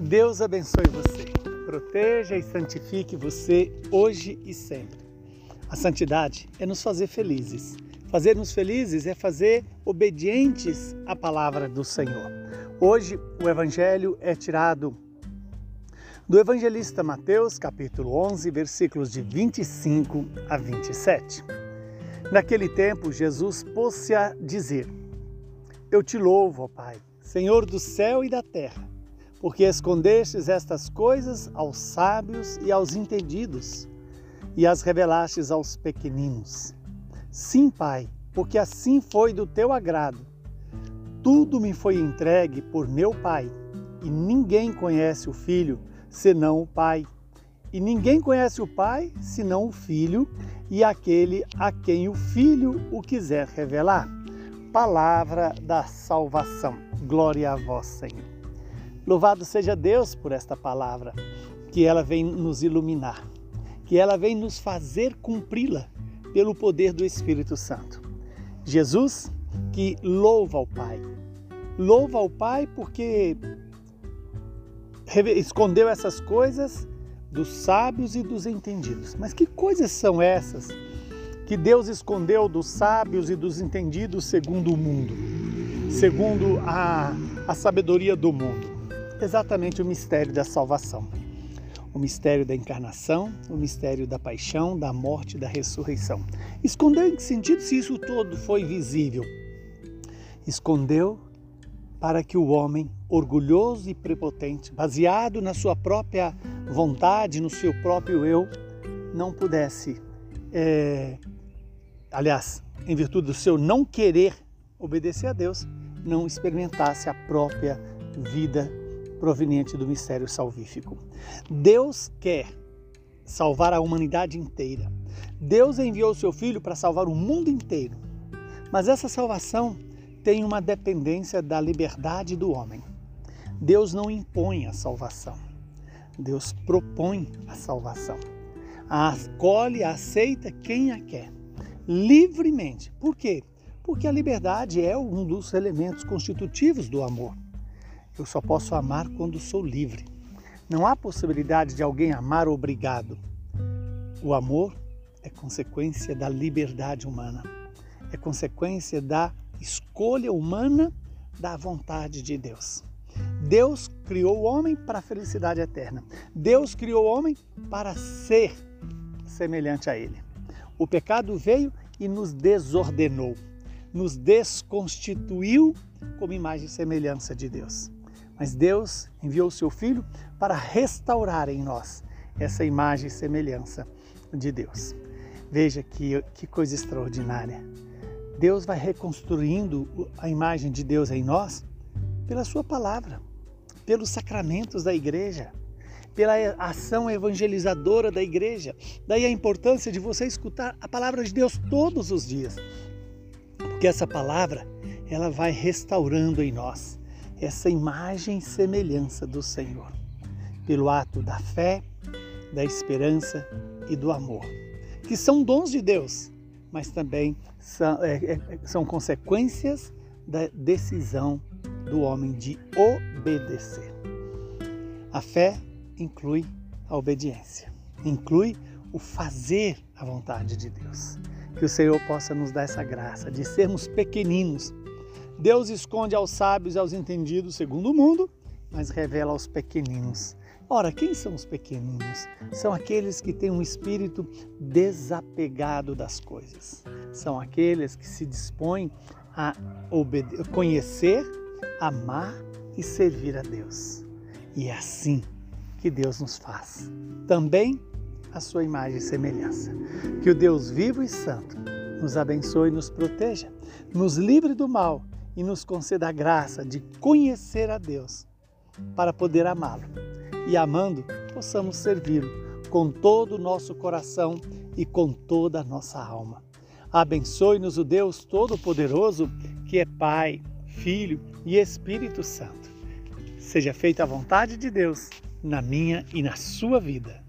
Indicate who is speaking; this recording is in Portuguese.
Speaker 1: Deus abençoe você, proteja e santifique você hoje e sempre. A santidade é nos fazer felizes. Fazer-nos felizes é fazer obedientes à palavra do Senhor. Hoje o evangelho é tirado do evangelista Mateus, capítulo 11, versículos de 25 a 27. Naquele tempo, Jesus pôs-se a dizer: Eu te louvo, ó Pai, Senhor do céu e da terra, porque escondestes estas coisas aos sábios e aos entendidos e as revelastes aos pequeninos. Sim, Pai, porque assim foi do teu agrado. Tudo me foi entregue por meu Pai, e ninguém conhece o Filho senão o Pai. E ninguém conhece o Pai senão o Filho e aquele a quem o Filho o quiser revelar. Palavra da salvação. Glória a vós, Senhor. Louvado seja Deus por esta palavra, que ela vem nos iluminar, que ela vem nos fazer cumpri-la pelo poder do Espírito Santo. Jesus que louva ao Pai. Louva ao Pai porque escondeu essas coisas dos sábios e dos entendidos. Mas que coisas são essas que Deus escondeu dos sábios e dos entendidos segundo o mundo, segundo a, a sabedoria do mundo? Exatamente o mistério da salvação. O mistério da encarnação, o mistério da paixão, da morte da ressurreição. Escondeu em que sentido se isso todo foi visível? Escondeu para que o homem, orgulhoso e prepotente, baseado na sua própria vontade, no seu próprio eu, não pudesse, é, aliás, em virtude do seu não querer obedecer a Deus, não experimentasse a própria vida proveniente do mistério salvífico. Deus quer salvar a humanidade inteira. Deus enviou seu filho para salvar o mundo inteiro. Mas essa salvação tem uma dependência da liberdade do homem. Deus não impõe a salvação. Deus propõe a salvação. Acolhe, aceita quem a quer, livremente. Por quê? Porque a liberdade é um dos elementos constitutivos do amor. Eu só posso amar quando sou livre. Não há possibilidade de alguém amar obrigado. O amor é consequência da liberdade humana, é consequência da escolha humana da vontade de Deus. Deus criou o homem para a felicidade eterna. Deus criou o homem para ser semelhante a ele. O pecado veio e nos desordenou, nos desconstituiu como imagem e semelhança de Deus. Mas Deus enviou o seu Filho para restaurar em nós essa imagem e semelhança de Deus. Veja que, que coisa extraordinária. Deus vai reconstruindo a imagem de Deus em nós pela Sua palavra, pelos sacramentos da igreja, pela ação evangelizadora da igreja. Daí a importância de você escutar a palavra de Deus todos os dias, porque essa palavra ela vai restaurando em nós essa imagem e semelhança do Senhor, pelo ato da fé, da esperança e do amor, que são dons de Deus mas também são, é, é, são consequências da decisão do homem de obedecer. A fé inclui a obediência, inclui o fazer a vontade de Deus. Que o Senhor possa nos dar essa graça de sermos pequeninos. Deus esconde aos sábios e aos entendidos segundo o mundo, mas revela aos pequeninos Ora, quem são os pequeninos? São aqueles que têm um espírito desapegado das coisas. São aqueles que se dispõem a conhecer, amar e servir a Deus. E é assim que Deus nos faz. Também a sua imagem e semelhança. Que o Deus vivo e santo nos abençoe e nos proteja, nos livre do mal e nos conceda a graça de conhecer a Deus para poder amá-lo e amando, possamos servi-lo com todo o nosso coração e com toda a nossa alma. Abençoe-nos o Deus Todo-Poderoso, que é Pai, Filho e Espírito Santo. Seja feita a vontade de Deus na minha e na sua vida.